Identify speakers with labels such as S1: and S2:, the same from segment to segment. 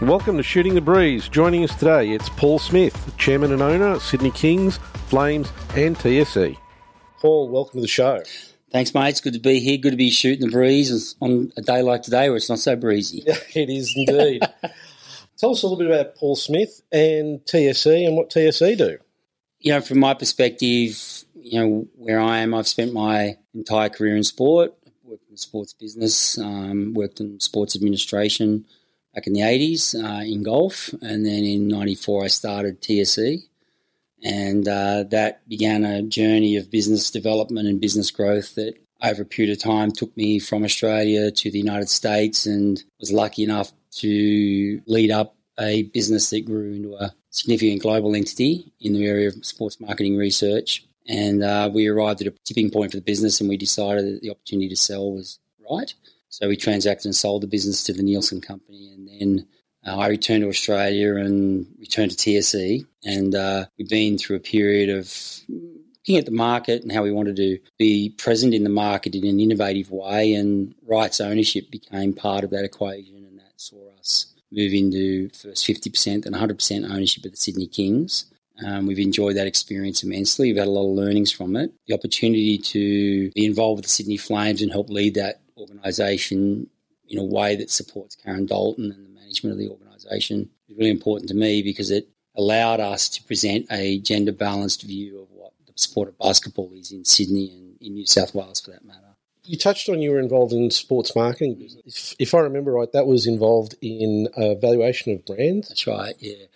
S1: Welcome to Shooting the Breeze. Joining us today, it's Paul Smith, Chairman and owner, Sydney Kings, Flames, and TSE. Paul, welcome to the show.
S2: Thanks, mate. It's good to be here. Good to be shooting the breeze on a day like today where it's not so breezy.
S1: It is indeed. Tell us a little bit about Paul Smith and TSE and what TSE do.
S2: You know, from my perspective, you know, where I am, I've spent my entire career in sport. I've worked in the sports business, um, worked in sports administration back in the 80s uh, in golf. And then in 94, I started TSE. and uh, that began a journey of business development and business growth that over a period of time took me from Australia to the United States and was lucky enough to lead up a business that grew into a significant global entity in the area of sports marketing research. And uh, we arrived at a tipping point for the business and we decided that the opportunity to sell was right. So we transacted and sold the business to the Nielsen company. And then uh, I returned to Australia and returned to TSE, and uh, we've been through a period of looking at the market and how we wanted to be present in the market in an innovative way, and rights ownership became part of that equation, and that saw us move into first 50% and 100% ownership of the Sydney Kings. Um, we've enjoyed that experience immensely. We've had a lot of learnings from it. The opportunity to be involved with the Sydney Flames and help lead that organisation in a way that supports Karen Dalton and the management of the organisation is really important to me because it allowed us to present a gender balanced view of what the sport of basketball is in Sydney and in New South Wales for that matter.
S1: You touched on you were involved in sports marketing business. If, if I remember right, that was involved in a valuation of brands.
S2: That's right. Yeah.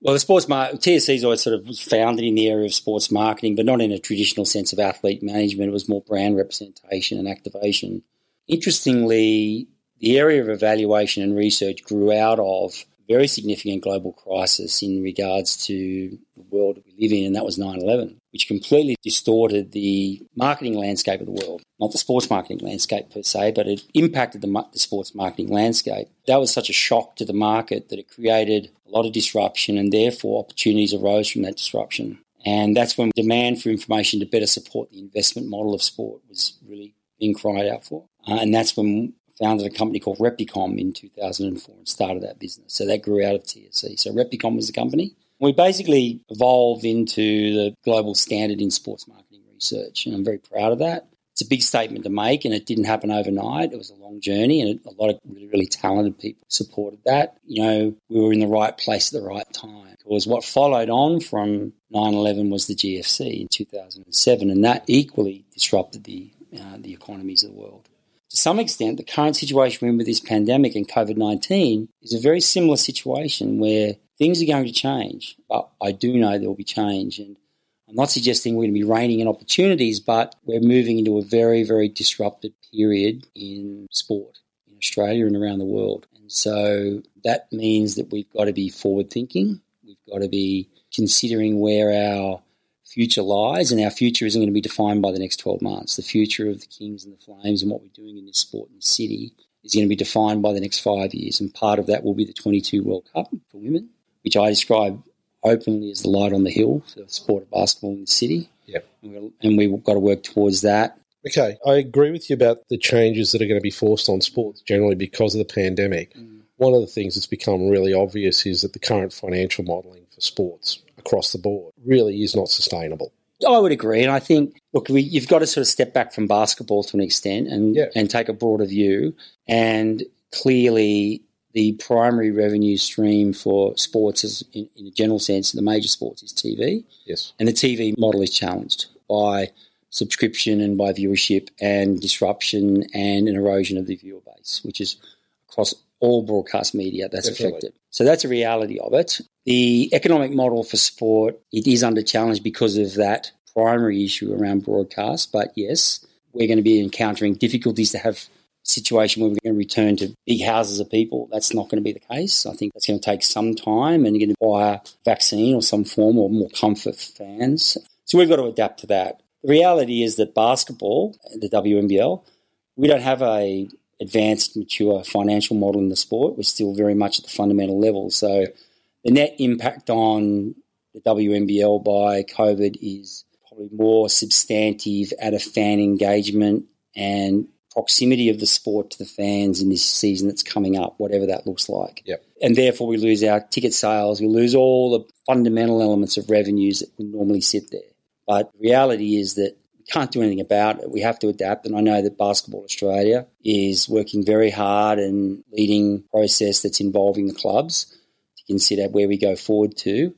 S2: Well, the sports mar- TSE's always sort of was founded in the area of sports marketing, but not in a traditional sense of athlete management. It was more brand representation and activation. Interestingly, the area of evaluation and research grew out of a very significant global crisis in regards to the world we live in, and that was 9 11, which completely distorted the marketing landscape of the world. Not the sports marketing landscape per se, but it impacted the, the sports marketing landscape. That was such a shock to the market that it created a lot of disruption, and therefore opportunities arose from that disruption. And that's when demand for information to better support the investment model of sport was really being cried out for. Uh, and that's when founded a company called Repucom in 2004 and started that business. So that grew out of TSE. So Repucom was the company. We basically evolved into the global standard in sports marketing research, and I'm very proud of that. It's a big statement to make, and it didn't happen overnight. It was a long journey, and a lot of really, really talented people supported that. You know, we were in the right place at the right time. Because what followed on from 9 11 was the GFC in 2007, and that equally disrupted the, uh, the economies of the world to some extent, the current situation we're in with this pandemic and COVID 19 is a very similar situation where things are going to change. But I do know there will be change. And I'm not suggesting we're going to be reining in opportunities, but we're moving into a very, very disrupted period in sport in Australia and around the world. And so that means that we've got to be forward thinking. We've got to be considering where our future lies, and our future isn't going to be defined by the next 12 months. The future of the Kings and the Flames and what we're doing in this sport in the city is going to be defined by the next five years, and part of that will be the 22 World Cup for women, which I describe openly as the light on the hill for the sport of basketball in the city.
S1: Yep.
S2: And we've got to work towards that.
S1: Okay, I agree with you about the changes that are going to be forced on sports generally because of the pandemic. Mm. One of the things that's become really obvious is that the current financial modelling for sports across the board really is not sustainable.
S2: I would agree, and I think look, we, you've got to sort of step back from basketball to an extent and
S1: yeah.
S2: and take a broader view. And clearly, the primary revenue stream for sports, is, in, in a general sense, the major sports is TV.
S1: Yes,
S2: and the TV model is challenged by subscription and by viewership and disruption and an erosion of the viewer base, which is across all broadcast media that's Definitely. affected. So that's a reality of it. The economic model for sport, it is under challenge because of that primary issue around broadcast. But yes, we're going to be encountering difficulties to have a situation where we're going to return to big houses of people. That's not going to be the case. I think that's going to take some time and you're going to require vaccine or some form or more comfort for fans. So we've got to adapt to that. The reality is that basketball, the WNBL, we don't have a advanced, mature financial model in the sport. We're still very much at the fundamental level. So the net impact on the WNBL by COVID is probably more substantive at a fan engagement and proximity of the sport to the fans in this season that's coming up, whatever that looks like.
S1: Yep.
S2: And therefore, we lose our ticket sales. We lose all the fundamental elements of revenues that would normally sit there. But the reality is that can't do anything about it. We have to adapt. And I know that Basketball Australia is working very hard and leading process that's involving the clubs to consider where we go forward to.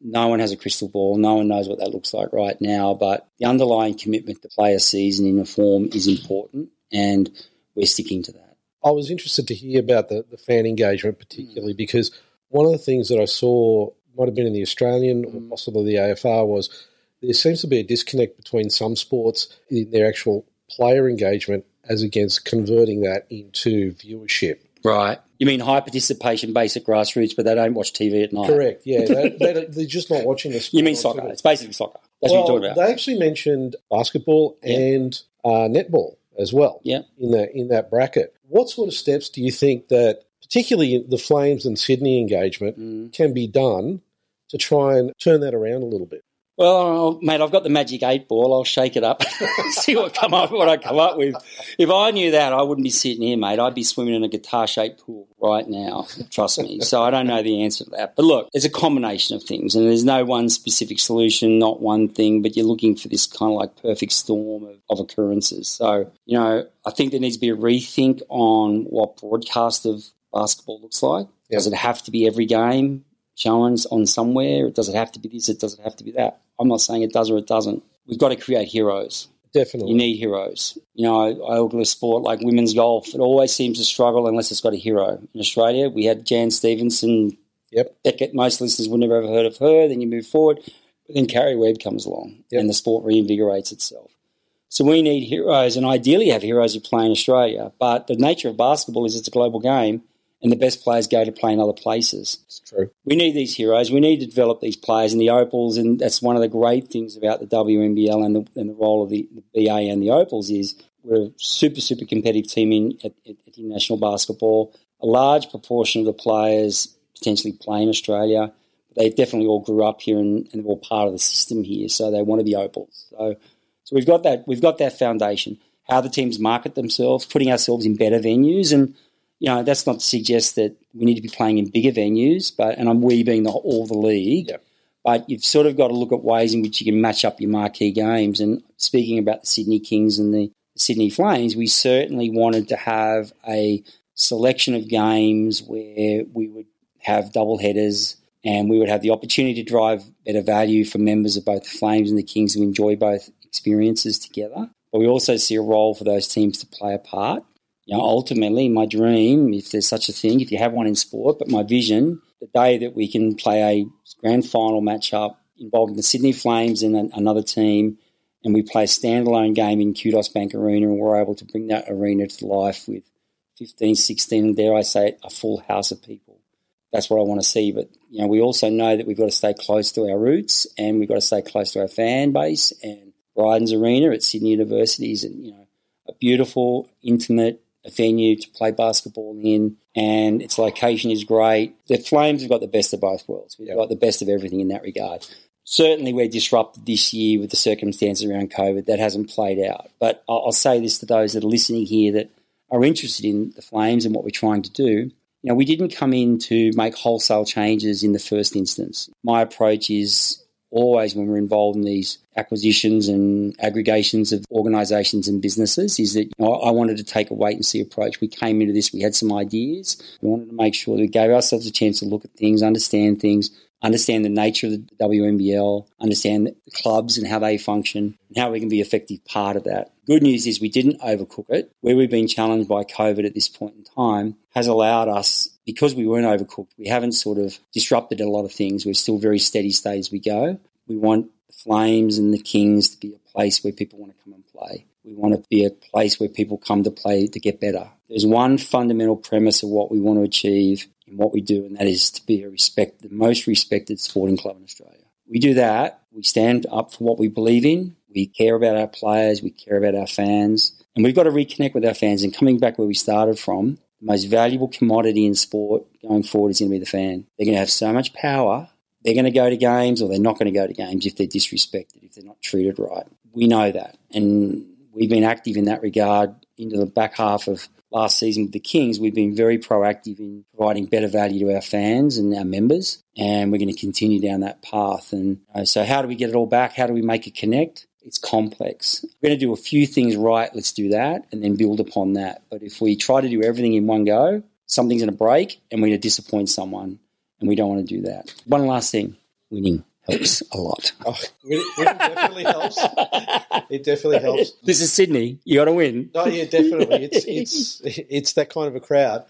S2: No one has a crystal ball. No one knows what that looks like right now. But the underlying commitment to play a season in a form is important, and we're sticking to that.
S1: I was interested to hear about the, the fan engagement, particularly mm. because one of the things that I saw might have been in the Australian mm. or possibly the AFR was there seems to be a disconnect between some sports in their actual player engagement as against converting that into viewership.
S2: Right. You mean high participation, basic grassroots, but they don't watch TV at night.
S1: Correct. Yeah, they, are just not watching the.
S2: you mean soccer? It's basically soccer. That's well, what you're talking about.
S1: They actually mentioned basketball yeah. and uh, netball as well.
S2: Yeah.
S1: In that in that bracket, what sort of steps do you think that, particularly the Flames and Sydney engagement, mm. can be done to try and turn that around a little bit?
S2: Well, mate, I've got the magic eight ball. I'll shake it up, see what come up, what I come up with. If I knew that, I wouldn't be sitting here, mate. I'd be swimming in a guitar-shaped pool right now. Trust me. So I don't know the answer to that. But look, it's a combination of things, and there's no one specific solution, not one thing. But you're looking for this kind of like perfect storm of, of occurrences. So you know, I think there needs to be a rethink on what broadcast of basketball looks like. Yep. Does it have to be every game? Shown on somewhere? Does it have to be this? It does it have to be that? I'm not saying it does or it doesn't. We've got to create heroes.
S1: Definitely.
S2: You need heroes. You know, I, look at a sport like women's golf. It always seems to struggle unless it's got a hero. In Australia, we had Jan Stephenson.
S1: Yep.
S2: Beckett, most listeners would never ever heard of her. Then you move forward. But then Karrie Webb comes along yep. and the sport reinvigorates itself. So we need heroes and ideally have heroes who play in Australia. But the nature of basketball is it's a global game and the best players go to play in other places.
S1: It's true.
S2: We need these heroes. We need to develop these players in the Opals, and that's one of the great things about the WNBL and the, and the role of the, the BA and the Opals is we're a super, super competitive team in at, at, at international basketball. A large proportion of the players potentially play in Australia. They definitely all grew up here and, and they're all part of the system here, so they want to be Opals. So, so we've got that. We've got that foundation. How the teams market themselves, putting ourselves in better venues, and you know, that's not to suggest that we need to be playing in bigger venues, but and I'm we being the, all the league.
S1: Yep.
S2: But you've sort of got to look at ways in which you can match up your marquee games. And speaking about the Sydney Kings and the Sydney Flames, we certainly wanted to have a selection of games where we would have double headers and we would have the opportunity to drive better value for members of both the Flames and the Kings who enjoy both experiences together. But we also see a role for those teams to play a part you know, ultimately, my dream, if there's such a thing, if you have one in sport, but my vision, the day that we can play a grand final matchup involving the Sydney Flames and another team, and we play a standalone game in Kudos Bank Arena, and we're able to bring that arena to life with 15, 16, and dare I say it, a full house of people. That's what I want to see. But you know, we also know that we've got to stay close to our roots, and we've got to stay close to our fan base. And Bryden's Arena at Sydney University is, you know, a beautiful, intimate a venue to play basketball in, and its location is great. The Flames have got the best of both worlds. We've yep. got the best of everything in that regard. Certainly, we're disrupted this year with the circumstances around COVID. That hasn't played out. But I'll say this to those that are listening here that are interested in the Flames and what we're trying to do. You know, we didn't come in to make wholesale changes in the first instance. My approach is always when we're involved in these acquisitions and aggregations of organisations and businesses is that you know, I wanted to take a wait and see approach. We came into this, we had some ideas. We wanted to make sure that we gave ourselves a chance to look at things, understand things, understand the nature of the WNBL, understand the clubs and how they function, and how we can be effective part of that. Good news is we didn't overcook it. Where we've been challenged by COVID at this point in time has allowed us, because we weren't overcooked, we haven't sort of disrupted a lot of things. We're still very steady state as we go. We want the Flames and the Kings to be a place where people want to come and play. We want to be a place where people come to play to get better. There's one fundamental premise of what we want to achieve in what we do, and that is to be a respect, the most respected sporting club in Australia. We do that. We stand up for what we believe in. We care about our players. We care about our fans. And we've got to reconnect with our fans. And coming back where we started from, the most valuable commodity in sport going forward is going to be the fan. They're going to have so much power. They're going to go to games or they're not going to go to games if they're disrespected, if they're not treated right. We know that. And we've been active in that regard into the back half of last season with the Kings, we've been very proactive in providing better value to our fans and our members, and we're going to continue down that path. And so, how do we get it all back? How do we make it connect? It's complex. We're going to do a few things right. Let's do that, and then build upon that. But if we try to do everything in one go, something's going to break, and we're going to disappoint someone, and we don't want to do that. One last thing: winning helps a lot.
S1: Oh, it, it definitely helps. It definitely helps.
S2: This is Sydney. You got to win.
S1: Oh yeah, definitely. It's it's it's that kind of a crowd.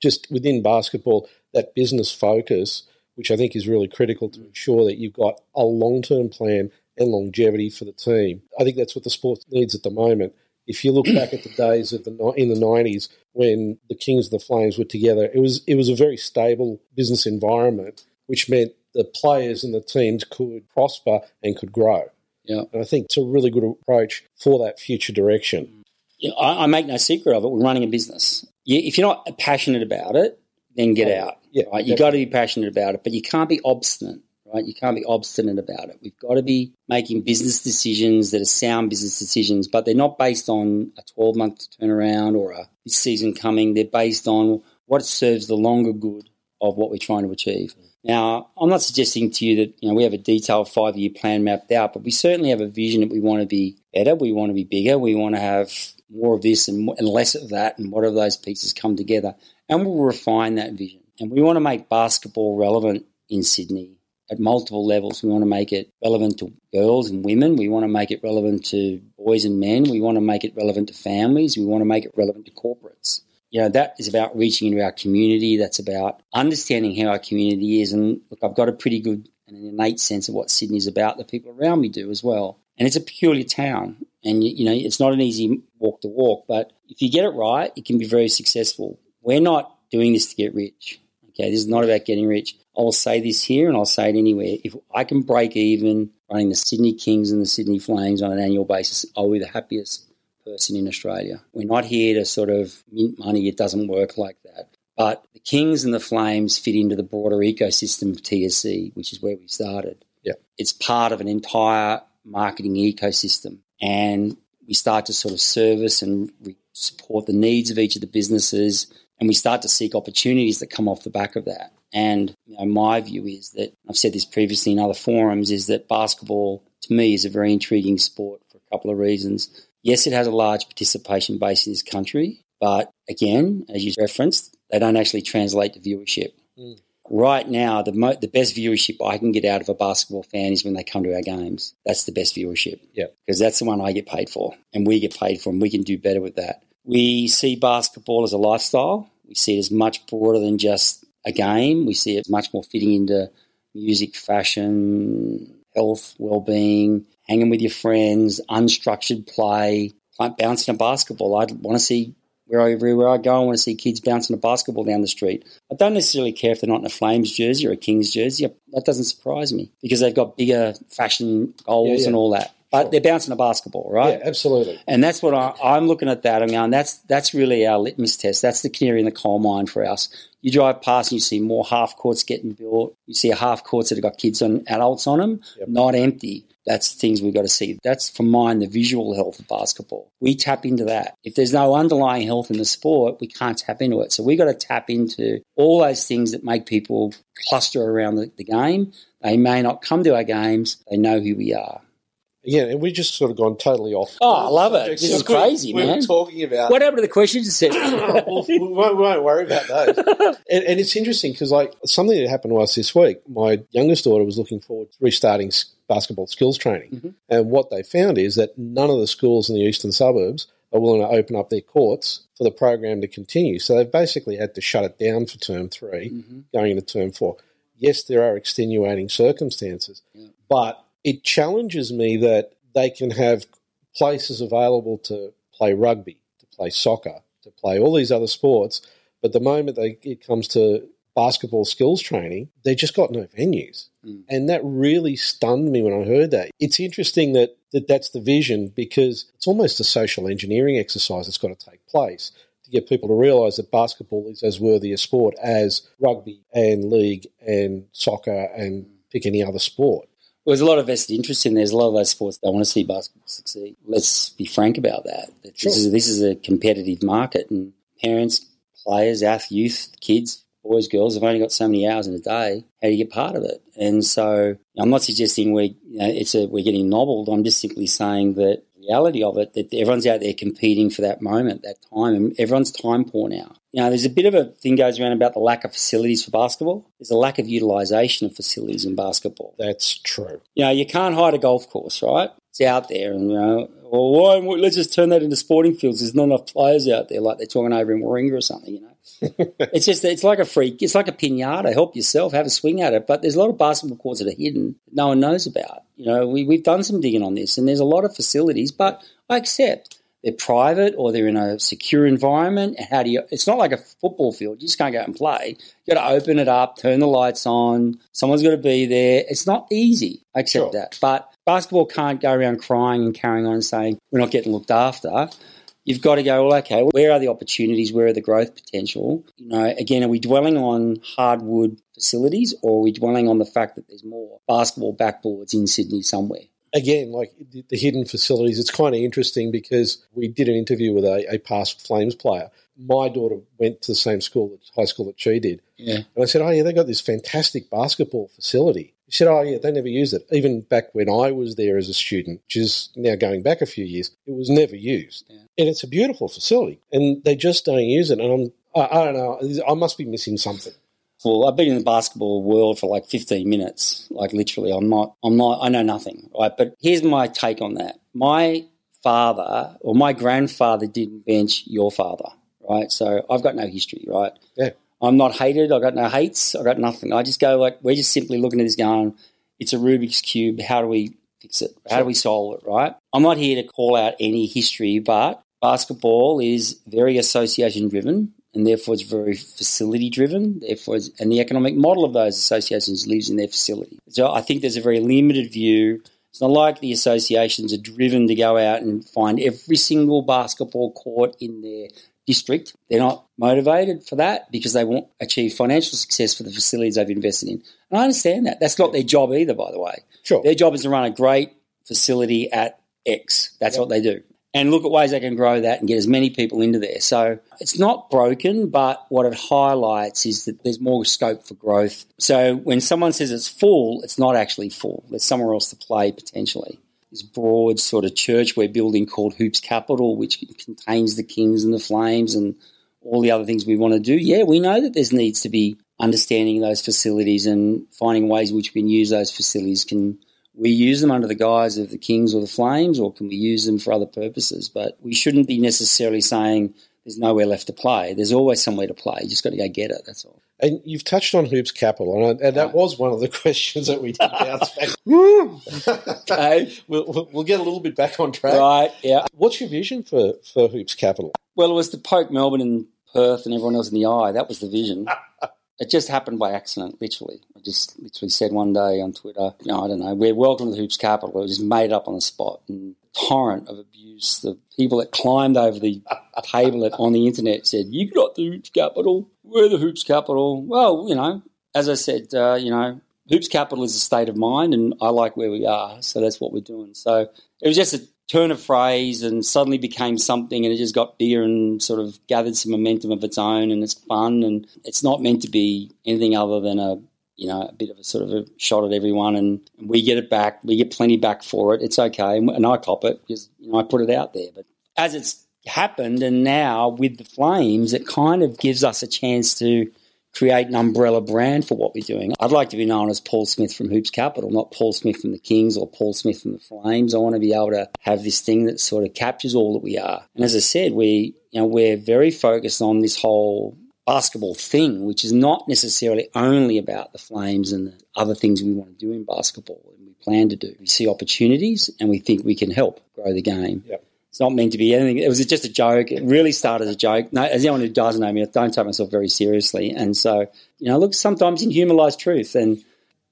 S1: Just within basketball, that business focus, which I think is really critical to ensure that you've got a long term plan and longevity for the team. I think that's what the sport needs at the moment. If you look back at the days of the in the nineties when the Kings and the Flames were together, it was it was a very stable business environment, which meant the players and the teams could prosper and could grow.
S2: Yeah.
S1: And I think it's a really good approach for that future direction.
S2: Know, I, I, make no secret of it. We're running a business. You, if you're not passionate about it, then get
S1: oh,
S2: out.
S1: Yeah,
S2: right? You got to be passionate about it, but you can't be obstinate. Right? You can't be obstinate about it. We've got to be making business decisions that are sound business decisions, but they're not based on a 12 month turnaround or a this season coming. They're based on what serves the longer good of what we're trying to achieve. Now, I'm not suggesting to you that you know we have a detailed five year plan mapped out, but we certainly have a vision that we want to be better, we want to be bigger, we want to have more of this and, and less of that, and whatever those pieces come together, and we'll refine that vision. And we want to make basketball relevant in Sydney at multiple levels. We want to make it relevant to girls and women. We want to make it relevant to boys and men. We want to make it relevant to families. We want to make it relevant to corporates you know, that is about reaching into our community. That's about understanding how our community is. And look, I've got a pretty good and an innate sense of what Sydney's about. The people around me do as well. And it's a peculiar town. And, you know, it's not an easy walk to walk, but if you get it right, it can be very successful. We're not doing this to get rich. Okay. This is not about getting rich. I'll say this here and I'll say it anywhere. If I can break even running the Sydney Kings and the Sydney Flames on an annual basis, I'll be the happiest person in Australia. We're not here to sort of mint money. It doesn't work like that. But the Kings and the Flames fit into the broader ecosystem of TSE, which is where we started.
S1: Yeah.
S2: It's part of an entire marketing ecosystem. And we start to sort of service and support the needs of each of the businesses. And we start to seek opportunities that come off the back of that. And you know, my view is that I've said this previously in other forums is that basketball to me is a very intriguing sport for a couple of reasons. Yes, it has a large participation base in this country, but again, as you referenced, they don't actually translate to viewership. Mm. Right now, the mo- the best viewership I can get out of a basketball fan is when they come to our games. That's the best viewership.
S1: Yeah,
S2: because that's the one I get paid for, and we get paid for, and we can do better with that. We see basketball as a lifestyle. We see it as much broader than just a game. We see it much more fitting into music, fashion, health, well-being, hanging with your friends, unstructured play, like bouncing a basketball. I want to see where I, I go, I want to see kids bouncing a basketball down the street. I don't necessarily care if they're not in a Flames jersey or a Kings jersey. That doesn't surprise me because they've got bigger fashion goals yeah, yeah. and all that. But sure. they're bouncing a basketball, right?
S1: Yeah, absolutely.
S2: And that's what I, am looking at. That I'm going. That's that's really our litmus test. That's the canary in the coal mine for us. You drive past and you see more half courts getting built. You see a half courts that have got kids and adults on them, yep. not empty. That's the things we've got to see. That's for mine the visual health of basketball. We tap into that. If there's no underlying health in the sport, we can't tap into it. So we've got to tap into all those things that make people cluster around the, the game. They may not come to our games. They know who we are.
S1: Yeah, and we just sort of gone totally off.
S2: Oh, I love it. This is crazy,
S1: we
S2: man.
S1: We're talking about
S2: what happened to the questions you said.
S1: well, we, won't, we won't worry about those. and, and it's interesting because, like, something that happened to us this week. My youngest daughter was looking forward to restarting basketball skills training, mm-hmm. and what they found is that none of the schools in the eastern suburbs are willing to open up their courts for the program to continue. So they've basically had to shut it down for term 3 mm-hmm. going into term four. Yes, there are extenuating circumstances, yeah. but it challenges me that they can have places available to play rugby, to play soccer, to play all these other sports. But the moment they, it comes to basketball skills training, they just got no venues. Mm. And that really stunned me when I heard that. It's interesting that, that that's the vision because it's almost a social engineering exercise that's got to take place to get people to realise that basketball is as worthy a sport as rugby and league and soccer and pick any other sport.
S2: There's a lot of vested interest in. There's a lot of those sports that want to see basketball succeed. Let's be frank about that. This,
S1: Sure.
S2: is, this is a competitive market, and parents, players, athletes, youth, kids, boys, girls have only got so many hours in a day. How do you get part of it? And so I'm not suggesting we you know, it's a, we're getting nobbled. I'm just simply saying that reality of it that everyone's out there competing for that moment, that time, and everyone's time poor now. You know, there's a bit of a thing goes around about the lack of facilities for basketball. There's a lack of utilisation of facilities in basketball.
S1: That's true.
S2: You know, you can't hide a golf course, right? It's out there, and you know, well, why? Let's just turn that into sporting fields. There's not enough players out there, like they're talking over in Warringah or something. You know, it's just it's like a freak. It's like a pinata. Help yourself, have a swing at it. But there's a lot of basketball courts that are hidden, that no one knows about. You know, we we've done some digging on this, and there's a lot of facilities, but I accept they're private or they're in a secure environment. How do you? It's not like a football field. You just can't go out and play. You got to open it up, turn the lights on. Someone's got to be there. It's not easy. I accept
S1: Sure.
S2: that, but basketball can't go around crying and carrying on and saying we're not getting looked after. You've got to go, well, okay, where are the opportunities? Where are the growth potential? You know, again, are we dwelling on hardwood facilities or are we dwelling on the fact that there's more basketball backboards in Sydney somewhere?
S1: Again, like the, the hidden facilities, it's kind of interesting because we did an interview with a, a past Flames player. My daughter went to the same school, high school that she did.
S2: Yeah.
S1: And I said, Oh, yeah, they got this fantastic basketball facility. He said, Oh, yeah, they never used it. Even back when I was there as a student, which is now going back a few years, it was never used.
S2: Yeah.
S1: And it's a beautiful facility. And they just don't use it. And I'm, I, I don't know, I must be missing something.
S2: Well, I've been in the basketball world for like 15 minutes. Like literally, I'm not, I'm not, I know nothing, right? But here's my take on that. My father or my grandfather didn't bench your father, right? So I've got no history, right?
S1: Yeah.
S2: I'm not hated. I've got no hates. I've got nothing. I just go like, we're just simply looking at this going, it's a Rubik's Cube. How do we fix it? How do we solve it, right? I'm not here to call out any history, but basketball is very association driven and therefore it's very facility driven. Therefore, and the economic model of those associations lives in their facility. So I think there's a very limited view. It's not like the associations are driven to go out and find every single basketball court in their district. They're not motivated for that because they want to achieve financial success for the facilities they've invested in. And I understand that. That's not their job either, by the way.
S1: Sure.
S2: Their job is to run a great facility at X. That's
S1: Yep.
S2: what they do. And look at ways they can grow that and get as many people into there. So it's not broken, but what it highlights is that there's more scope for growth. So when someone says it's full, it's not actually full. There's somewhere else to play potentially. This broad sort of church we're building called Hoops Capital, which contains the Kings and the Flames and all the other things we want to do. Yeah, we know that there's needs to be understanding those facilities and finding ways in which we can use those facilities. Can we use them under the guise of the Kings or the Flames, or can we use them for other purposes? But we shouldn't be necessarily saying there's nowhere left to play. There's always somewhere to play. You just got to go get it. That's all.
S1: And you've touched on Hoops Capital, and, I, and that was one of the questions that we did bounce back.
S2: Okay.
S1: we'll, we'll- we'll get a little bit back on track.
S2: Right. Yeah.
S1: What's your vision for, for Hoops Capital?
S2: Well, it was to poke Melbourne and Perth and everyone else in the eye. That was the vision. It just happened by accident, literally. I just literally said one day on Twitter, you know, I don't know, we're welcome to the Hoops Capital. It was made up on the spot. And torrent of abuse. The people that climbed over the table at, on the internet said, "You got the Hoops Capital. We're the Hoops Capital." Well, you know, as I said, uh, you know, Hoops Capital is a state of mind, and I like where we are, so that's what we're doing. So it was just a turn of phrase, and suddenly became something, and it just got bigger and sort of gathered some momentum of its own, and it's fun, and it's not meant to be anything other than a you know, a bit of a sort of a shot at everyone, and we get it back. We get plenty back for it. It's okay, and, I cop it because you know I put it out there. But as it's happened, and now with the Flames, it kind of gives us a chance to create an umbrella brand for what we're doing. I'd like to be known as Paul Smith from Hoops Capital, not Paul Smith from the Kings or Paul Smith from the Flames. I want to be able to have this thing that sort of captures all that we are. And as I said, we you know we're very focused on this whole basketball thing, which is not necessarily only about the Flames and the other things we want to do in basketball and we plan to do. We see opportunities and we think we can help grow the game.
S1: Yep.
S2: It's not meant to be anything. It was just a joke. It really started as a joke. No, as anyone who doesn't know me, I don't take myself very seriously. And so, you know, look, sometimes in humour lies truth. And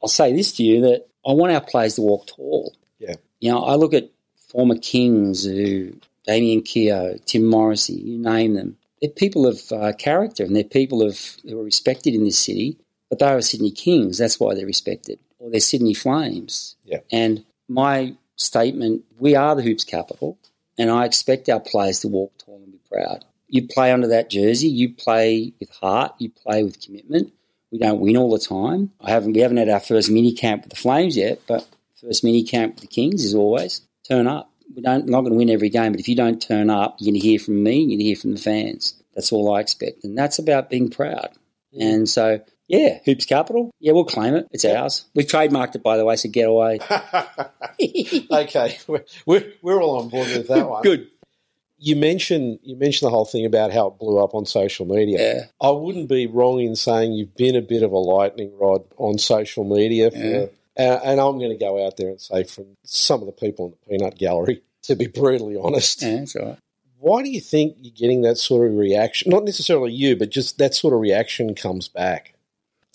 S2: I'll say this to you that I want our players to walk tall.
S1: Yeah.
S2: You know, I look at former Kings who, Damien Keogh, Tim Morrissey, you name them. They're people of uh, character and they're people of, who are respected in this city, but they are Sydney Kings. That's why they're respected. or they're Sydney Flames.
S1: Yeah.
S2: And my statement, we are the hoops capital, and I expect our players to walk tall and be proud. You play under that jersey, you play with heart, you play with commitment. We don't win all the time. I haven't we haven't had our first mini camp with the Flames yet, but first mini camp with the Kings is always turn up. We don't not going to win every game, but if you don't turn up, you're going to hear from me, you're going to hear from the fans. That's all I expect, and that's about being proud. And so, yeah, Hoops Capital. Yeah, we'll claim it. It's ours. We've trademarked it, by the way, so get away.
S1: okay, we're, we're, we're all on board with that one.
S2: Good.
S1: You mentioned you mentioned the whole thing about how it blew up on social media.
S2: Yeah.
S1: I wouldn't be wrong in saying you've been a bit of a lightning rod on social media. For,
S2: Yeah.
S1: uh, and I'm going to go out there and say from some of the people in the peanut gallery, to be brutally honest,
S2: Yeah, that's right.
S1: why do you think you're getting that sort of reaction? Not necessarily you, but just that sort of reaction comes back.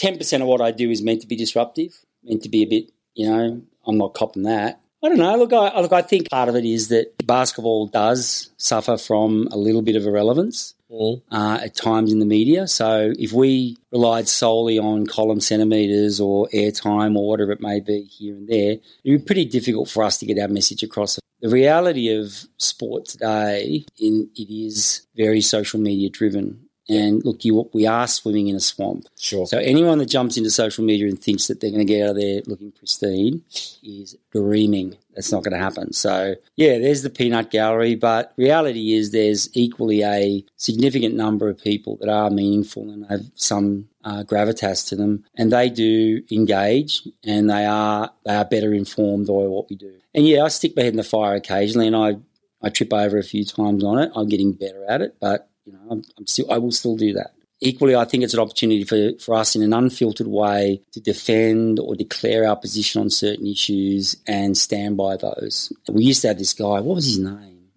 S2: Ten percent of what I do is meant to be disruptive, meant to be a bit, you know, I'm not copping that. I don't know. Look, I look. I think part of it is that basketball does suffer from a little bit of irrelevance
S1: Mm.
S2: uh, at times in the media. So if we relied solely on column centimetres or airtime or whatever it may be here and there, it would be pretty difficult for us to get our message across. The reality of sport today, in it is very social media driven. And look, you, we are swimming in a swamp.
S1: Sure.
S2: So anyone that jumps into social media and thinks that they're going to get out of there looking pristine is dreaming. That's not going to happen. So yeah, there's the peanut gallery, but reality is there's equally a significant number of people that are meaningful and have some uh, gravitas to them, and they do engage and they are they are better informed by what we do. And yeah, I stick my head in the fire occasionally, and I I trip over a few times on it. I'm getting better at it, but you know, I'm, I'm still I will still do that. Equally, I think it's an opportunity for, for us in an unfiltered way to defend or declare our position on certain issues and stand by those. We used to have this guy, what was his name?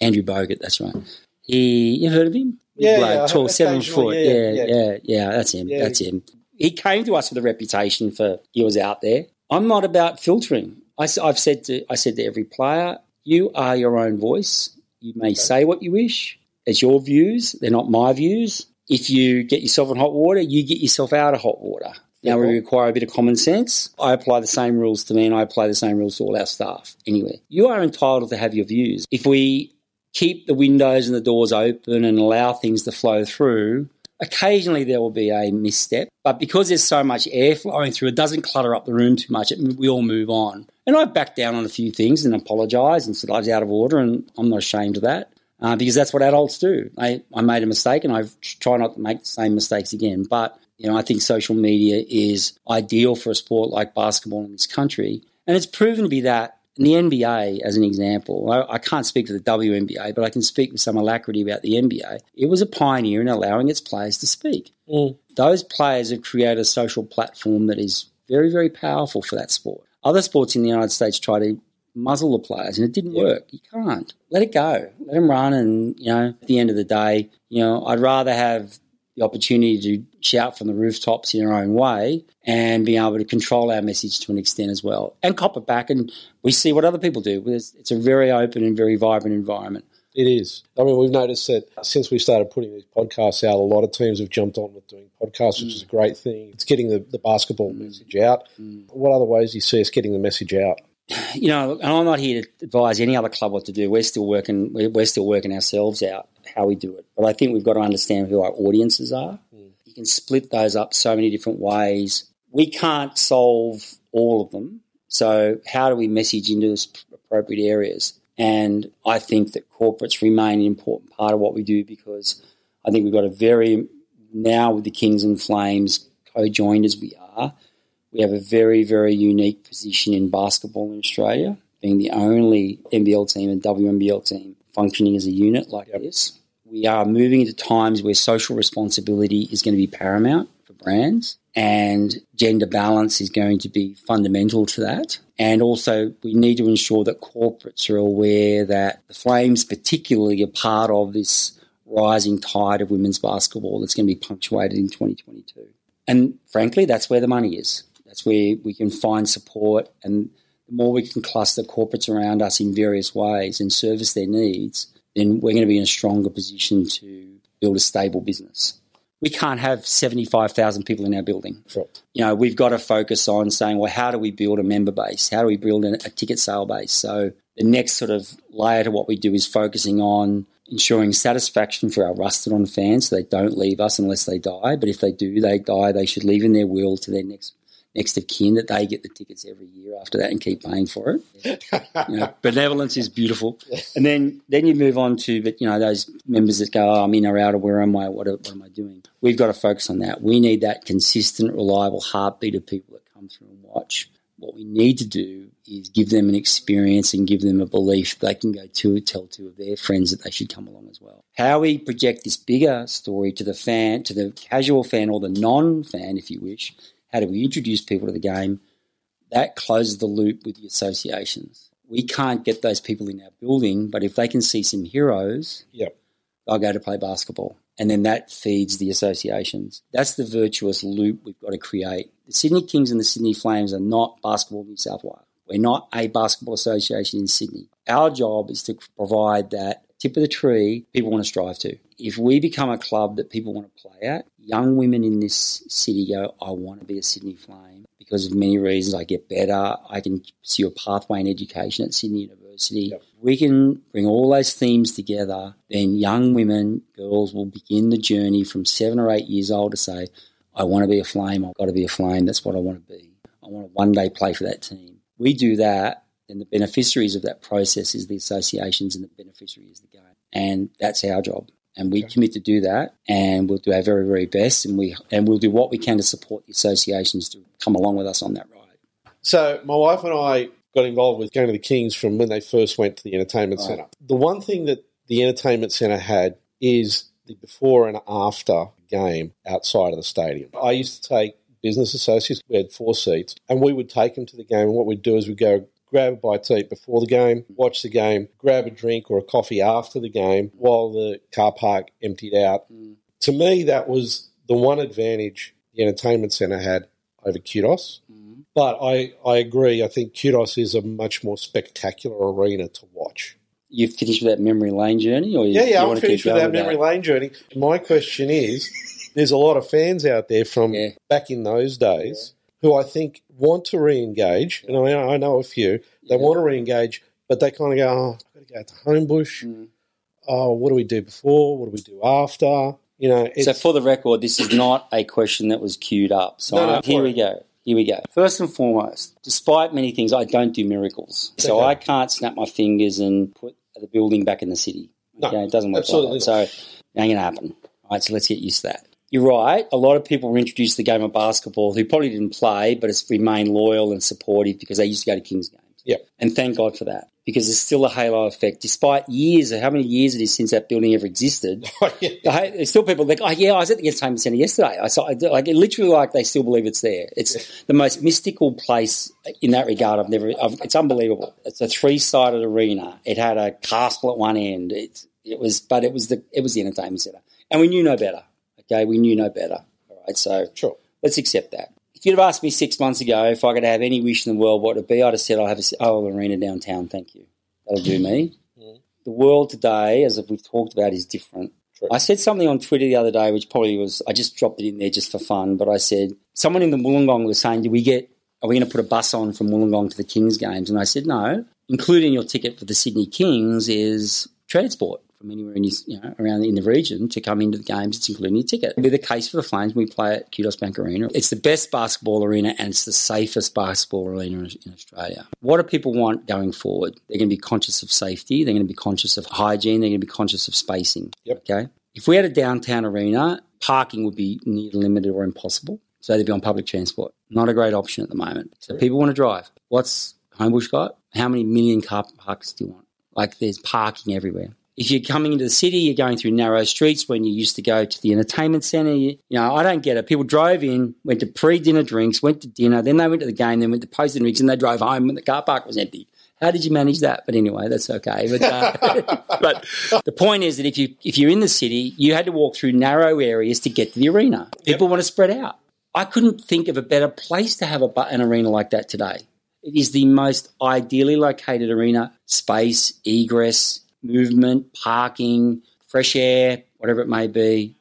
S2: Andrew Bogut, that's right. He, you heard of him?
S1: Yeah, yeah,
S2: tall, seven foot.
S1: yeah,
S2: Yeah,
S1: yeah.
S2: yeah, yeah, that's him. That's him. He came to us with a reputation for he was out there. I'm not about filtering. I, have said to I said to every player, you are your own voice. You may say what you wish. It's your views. They're not my views. If you get yourself in hot water, you get yourself out of hot water. Now we require a bit of common sense. I apply the same rules to me, and I apply the same rules to all our staff. Anyway, you are entitled to have your views. If we keep the windows and the doors open and allow things to flow through, occasionally there will be a misstep. But because there's so much air flowing through, it doesn't clutter up the room too much. It, we all move on. And I've backed down on a few things and apologised and said I was out of order, and I'm not ashamed of that. Uh, because that's what adults do. I, I made a mistake and I try not to make the same mistakes again. But, you know, I think social media is ideal for a sport like basketball in this country. And it's proven to be that in the NBA, as an example, I, I can't speak for the WNBA, but I can speak with some alacrity about the NBA. It was a pioneer in allowing its players to speak.
S1: Mm.
S2: Those players have created a social platform that is very, very powerful for that sport. Other sports in the United States try to muzzle the players, and it didn't work. You can't let it go. Let them run, and you know, at the end of the day, you know, I'd rather have the opportunity to shout from the rooftops in our own way and being able to control our message to an extent as well, and cop it back, and we see what other people do. It's, a very open and very vibrant environment.
S1: It is. I mean, we've noticed that since we started putting these podcasts out, a lot of teams have jumped on with doing podcasts, which is a mm. great thing. It's getting the, the basketball mm. message out. Mm. What other ways do you see us getting the message out?
S2: You know, and I'm not here to advise any other club what to do. We're still working. We're, still working ourselves out how we do it. But I think we've got to understand who our audiences are. Hmm. You can split those up so many different ways. We can't solve all of them. So how do we message into those appropriate areas? And I think that corporates remain an important part of what we do because I think we've got a very now with the Kings and Flames co-joined as we are we have a very, very unique position in basketball in Australia, being the only NBL team and WNBL team functioning as a unit like this. We are moving into times where social responsibility is going to be paramount for brands, and gender balance is going to be fundamental to that. And also, we need to ensure that corporates are aware that the Flames, particularly, are part of this rising tide of women's basketball that's going to be punctuated in 2022. And frankly, that's where the money is. That's where we can find support, and the more we can cluster corporates around us in various ways and service their needs, then we're going to be in a stronger position to build a stable business. we can't have 75,000 people in our building.
S1: Sure.
S2: You know, we've got to focus on saying, well, how do we build a member base? How do we build a, a ticket sale base? So the next sort of layer to what we do is focusing on ensuring satisfaction for our rusted on fans so they don't leave us unless they die. But if they do, they die, they should leave in their will to their next next of kin that they get the tickets every year after that and keep paying for it. you know, benevolence is beautiful. And then then you move on to but you know those members that go, oh, I'm in or out or where am I? What, what am I doing? We've got to focus on that. We need that consistent, reliable heartbeat of people that come through and watch. What we need to do is give them an experience and give them a belief they can go to tell to of their friends that they should come along as well. How we project this bigger story to the fan, to the casual fan or the non-fan, if you wish. How do we introduce people to the game? That closes the loop with the associations. We can't get those people in our building, but if they can see some heroes,
S1: Yep.
S2: they'll go to play basketball. And then that feeds the associations. That's the virtuous loop we've got to create. The Sydney Kings and the Sydney Flames are not Basketball New South Wales. We're not a basketball association in Sydney. Our job is to provide that tip of the tree people want to strive to. If we become a club that people want to play at, young women in this city go, I want to be a Sydney Flame because of many reasons. I get better. I can pursue a pathway in education at Sydney University.
S1: Yep.
S2: We can bring all those themes together, then young women, girls will begin the journey from seven or eight years old to say, I want to be a flame, I've got to be a flame, that's what I want to be. I want to one day play for that team. We do that, and the beneficiaries of that process is the associations and the beneficiary is the game. And that's our job. And we
S1: Okay.
S2: commit to do that and we'll do our very, very best and we and we'll do what we can to support the associations to come along with us on that ride.
S1: So my wife and I got involved with going to the Kings from when they first went to the entertainment
S2: Right.
S1: centre. The one thing that the entertainment centre had is the before and after game outside of the stadium. I used to take business associates, we had four seats, and we would take them to the game. And what we'd do is we'd go grab a bite to eat before the game, watch the game, grab a drink or a coffee after the game while the car park emptied out.
S2: Mm.
S1: To me, that was the one advantage the entertainment centre had over Kudos. But I, I agree. I think Kudos is a much more spectacular arena to watch.
S2: You finished with that memory lane journey, or you,
S1: Yeah, yeah,
S2: you
S1: I'm
S2: want
S1: finished with that memory lane journey. My question is there's a lot of fans out there from
S2: Yeah.
S1: back in those days who I think want to re engage. And I, I know a few. They
S2: Yeah.
S1: want to re engage, but they kind of go, oh, I've got to go to Homebush.
S2: Mm.
S1: Oh, what do we do before? What do we do after? You know,
S2: So, for the record, this is not a question that was queued up. So,
S1: No, no,
S2: here we
S1: it.
S2: go. Here we go. First and foremost, despite many things, I don't do miracles. So, I can't snap my fingers and put the building back in the city.
S1: No,
S2: Okay, it doesn't work
S1: absolutely
S2: like that. So, it ain't to happen. All right, so let's get used to that. You're right. A lot of people were introduced to the game of basketball who probably didn't play, but has remained loyal and supportive because they used to go to Kings games.
S1: Yep.
S2: And thank God for that because there's still a halo effect. Despite years, how many years it is since that building ever existed, oh,
S1: Yeah.
S2: I- There's still people like, oh yeah, I was at the entertainment centre yesterday. I saw, like, it literally, like they still believe it's there. It's the most mystical place in that regard. I've never. I've, it's unbelievable. It's a three-sided arena. It had a castle at one end. It, it was, but it was the it was the entertainment centre, and we knew no better. Okay, we knew no better. All right, so
S1: Sure.
S2: let's accept that. If you'd have asked me six months ago if I could have any wish in the world, what it would it be? I'd have said I'll have a oh, arena downtown. Thank you. That'll do me.
S1: Mhm.
S2: The world today, as we've talked about, is different.
S1: True.
S2: I said something on Twitter the other day, which probably was I just dropped it in there just for fun. But I said someone in the Wollongong was saying, "Do we get? Are we going to put a bus on from Wollongong to the Kings games?" And I said, "No. Including your ticket for the Sydney Kings is transport from anywhere in you know around in the region to come into the games. It's including your ticket. It'll be the case for the Flames. When we play at Kudos Bank Arena. It's the best basketball arena and it's the safest basketball arena in Australia. What do people want going forward? They're going to be conscious of safety. They're going to be conscious of hygiene. They're going to be conscious of spacing.
S1: Yep.
S2: Okay. If we had a downtown arena, parking would be near limited or impossible. So they'd be on public transport. Not a great option at the moment. So people want to drive. What's Homebush got? How many million car parks do you want? Like there's parking everywhere. If you're coming into the city, you're going through narrow streets when you used to go to the entertainment centre. You, you know, I don't get it. People drove in, went to pre-dinner drinks, went to dinner, then they went to the game, then went to post-dinner drinks, and they drove home when the car park was empty. How did you manage that? But anyway, that's okay. But, uh, but the point is that if you if you're in the city, you had to walk through narrow areas to get to the arena. People want to spread out. I couldn't think of a better place to have a, an arena like that today. It is the most ideally located arena. Space, egress, movement, parking, fresh air, whatever it may be.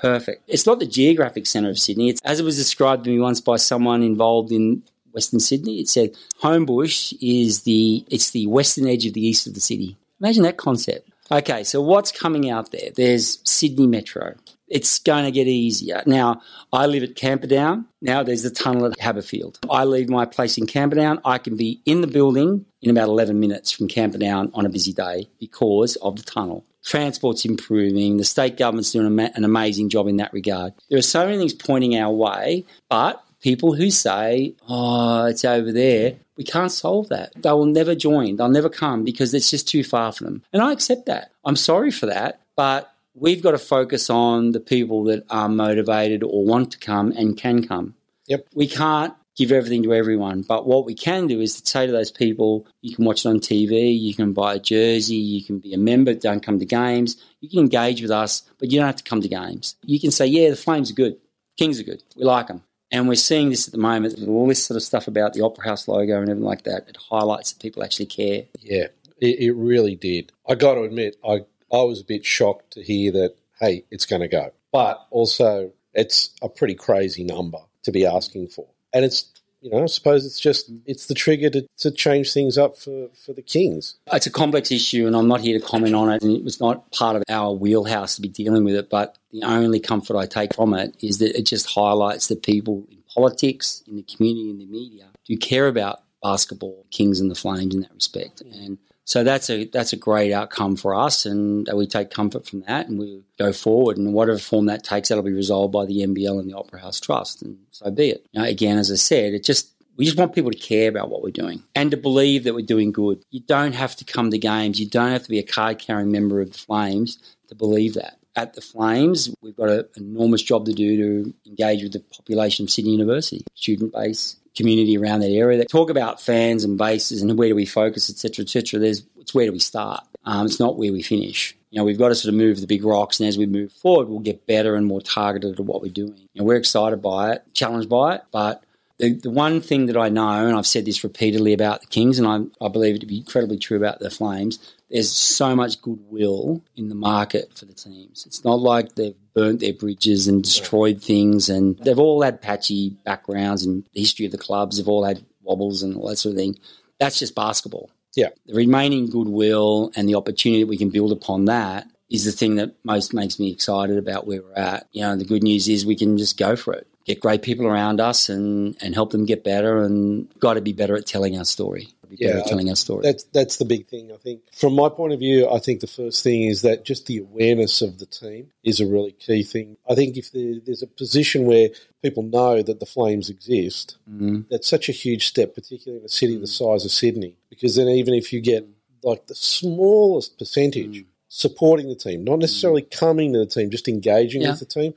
S2: perfect. It's not the geographic centre of Sydney. It's as it was described to me once by someone involved in Western Sydney. It said Homebush is the it's the western edge of the east of the city. Imagine that concept. Okay, so what's coming out there? There's Sydney Metro. It's going to get easier. Now, I live at Camperdown. Now there's the tunnel at Haberfield. I leave my place in Camperdown. I can be in the building in about 11 minutes from Camperdown on a busy day because of the tunnel. Transport's improving. The state government's doing an amazing job in that regard. There are so many things pointing our way, but people who say, oh, it's over there, we can't solve that. They will never join. They'll never come because it's just too far for them. And I accept that. I'm sorry for that. But we've got to focus on the people that are motivated or want to come and can come.
S1: Yep.
S2: We can't give everything to everyone. But what we can do is to say to those people, you can watch it on TV, you can buy a jersey, you can be a member, don't come to games, you can engage with us, but you don't have to come to games. You can say, yeah, the Flames are good, Kings are good, we like them. And we're seeing this at the moment, all this sort of stuff about the Opera House logo and everything like that. It highlights that people actually care.
S1: Yeah, it, it really did. I got to admit, I, I was a bit shocked to hear that, hey, it's going to go. But also, it's a pretty crazy number to be asking for. And it's you know, I suppose it's just it's the trigger to, to change things up for, for the Kings.
S2: It's a complex issue, and I'm not here to comment on it. And it was not part of our wheelhouse to be dealing with it. But the only comfort I take from it is that it just highlights that people in politics, in the community, in the media, do care about basketball, Kings and the Flames in that respect. And so that's a that's a great outcome for us, and we take comfort from that, and we go forward. And whatever form that takes, that'll be resolved by the NBL and the Opera House Trust, and so be it. Again, as I said, it just we just want people to care about what we're doing and to believe that we're doing good. You don't have to come to games. You don't have to be a card carrying member of the Flames to believe that. At the Flames, we've got an enormous job to do to engage with the population of Sydney University, student base, community around that area. They talk about fans and bases and where do we focus, etc., etc. There's it's where do we start. Um, it's not where we finish. You know, we've got to sort of move the big rocks, and as we move forward, we'll get better and more targeted at what we're doing. You know, we're excited by it, challenged by it, but the, the one thing that I know, and I've said this repeatedly about the Kings, and I, I believe it to be incredibly true about the Flames, there's so much goodwill in the market for the teams. It's not like they've burnt their bridges and destroyed things, and they've all had patchy backgrounds and the history of the clubs. They've all had wobbles and all that sort of thing. That's just basketball.
S1: Yeah.
S2: The remaining goodwill and the opportunity that we can build upon that is the thing that most makes me excited about where we're at. You know, the good news is we can just go for it, get great people around us and, and help them get better and got to be better at telling our story yeah, telling our story.
S1: That's that's the big thing. I think, from my point of view, I think the first thing is that just the awareness of the team is a really key thing. I think if there, there's a position where people know that the Flames exist,
S2: mm-hmm.
S1: that's such a huge step, particularly in a city the size of Sydney. Because then, even if you get like the smallest percentage mm-hmm. supporting the team, not necessarily mm-hmm. coming to the team, just engaging yeah. with the team,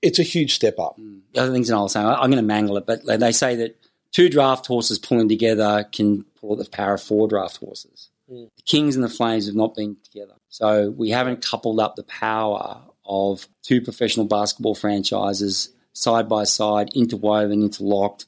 S1: it's a huge step up.
S2: Mm. The other things I'll say, I'm going to mangle it, but they say that two draft horses pulling together can pull the power of four draft horses.
S1: Mm.
S2: The Kings and the Flames have not been together. So we haven't coupled up the power of two professional basketball franchises side by side, interwoven, interlocked,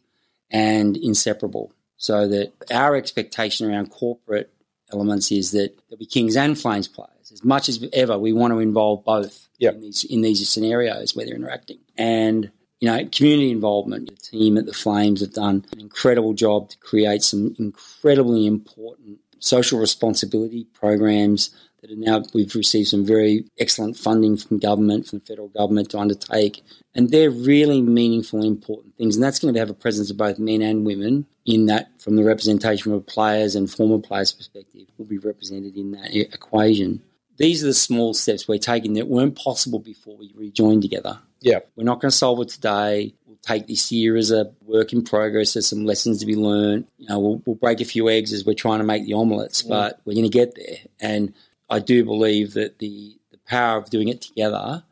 S2: and inseparable. So that our expectation around corporate elements is that there'll be Kings and Flames players. As much as ever, we want to involve both
S1: yep.
S2: in, these, in these scenarios where they're interacting. And you know, community involvement. The team at the Flames have done an incredible job to create some incredibly important social responsibility programs that are now we've received some very excellent funding from government, from the federal government to undertake. And they're really meaningful, important things. And that's going to have a presence of both men and women in that from the representation of players and former players' perspective will be represented in that equation. These are the small steps we're taking that weren't possible before we rejoined together.
S1: Yeah.
S2: We're not going to solve it today. We'll take this year as a work in progress. There's some lessons to be learned. You know, we'll, we'll break a few eggs as we're trying to make the omelettes, mm. but we're going to get there. And I do believe that the, the power of doing it together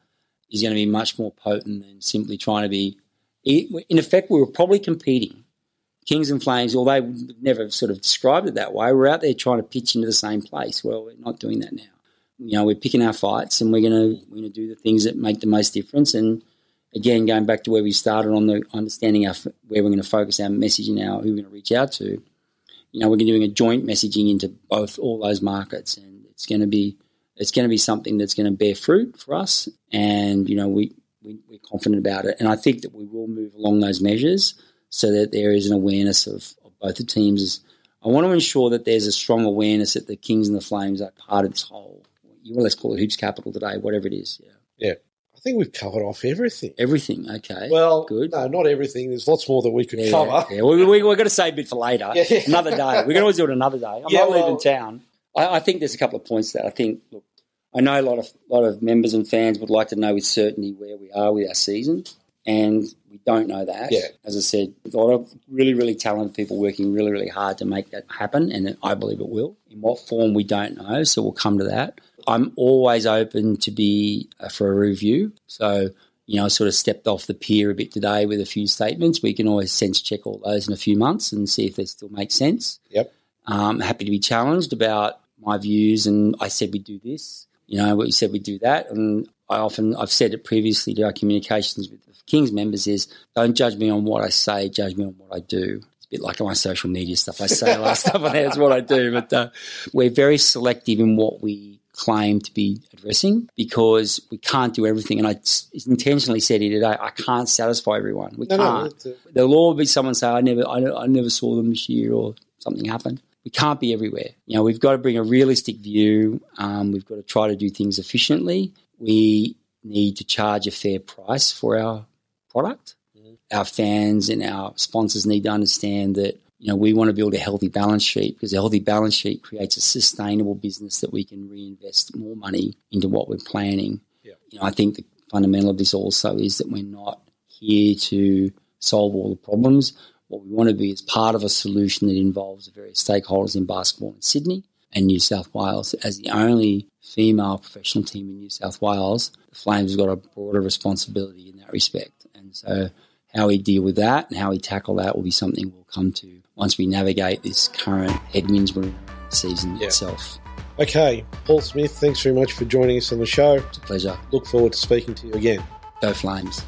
S2: is going to be much more potent than simply trying to be. In effect, we were probably competing. Kings and Flames, although we've never sort of described it that way, we're out there trying to pitch into the same place. Well, we're not doing that now you know, we're picking our fights and we're going to we're to do the things that make the most difference. And again, going back to where we started on the understanding our where we're going to focus our messaging, now who we're going to reach out to. You know, we're doing a joint messaging into both all those markets, and it's going to be it's going to be something that's going to bear fruit for us. And you know, we we, we're confident about it. And I think that we will move along those measures so that there is an awareness of, of both the teams. I want to ensure that there's a strong awareness that the Kings and the Flames are part of this whole. You want let's call it hoops capital today, whatever it is. Yeah.
S1: Yeah. I think we've covered off everything.
S2: Everything, okay.
S1: Well,
S2: good.
S1: No, not everything. There's lots more that we could
S2: Yeah,
S1: cover.
S2: yeah. We, we, we're going to save a bit for later.
S1: Yeah.
S2: Another day. We can always do it another day. I'm
S1: Yeah,
S2: not
S1: well-
S2: leaving town. I, I think there's a couple of points that I think, look, I know a lot of lot of members and fans would like to know with certainty where we are with our season, and we don't know that.
S1: Yeah.
S2: As I said, a lot of really, really talented people working really, really hard to make that happen, and I believe it will. In what form, we don't know, so we'll come to that. I'm always open to be uh, for a review. So, you know, I sort of stepped off the pier a bit today with a few statements. We can always sense check all those in a few months and see if they still make sense.
S1: Yep.
S2: Um, happy to be challenged about my views, and I said we do this. You know, we said we do that, and I often I've said it previously to our communications with the Kings members is don't judge me on what I say, judge me on what I do. It's a bit like my social media stuff. I say a lot of stuff on there. It's what I do, but uh, we're very selective in what we claim to be addressing because we can't do everything. And I intentionally said here today, I can't satisfy everyone. We
S1: No, no,
S2: can't.
S1: uh,
S2: There'll always be someone say, I never, I, I never saw them this year or something happened. We can't be everywhere. You know, we've got to bring a realistic view. Um, we've got to try to do things efficiently. We need to charge a fair price for our product. Our fans and our sponsors need to understand that you know we want to build a healthy balance sheet because a healthy balance sheet creates a sustainable business that we can reinvest more money into what we're planning.
S1: Yeah.
S2: You know, I think the fundamental of this also is that we're not here to solve all the problems. What we want to be is part of a solution that involves the various stakeholders in basketball in Sydney and New South Wales. As the only female professional team in New South Wales, the Flames have got a broader responsibility in that respect. And so, how we deal with that and how we tackle that will be something we'll come to once we navigate this current headwinds we're in the season
S1: Yeah.
S2: itself.
S1: Okay, Paul Smith, thanks very much for joining us on the show.
S2: It's a pleasure.
S1: Look forward to speaking to you again.
S2: Go Flames.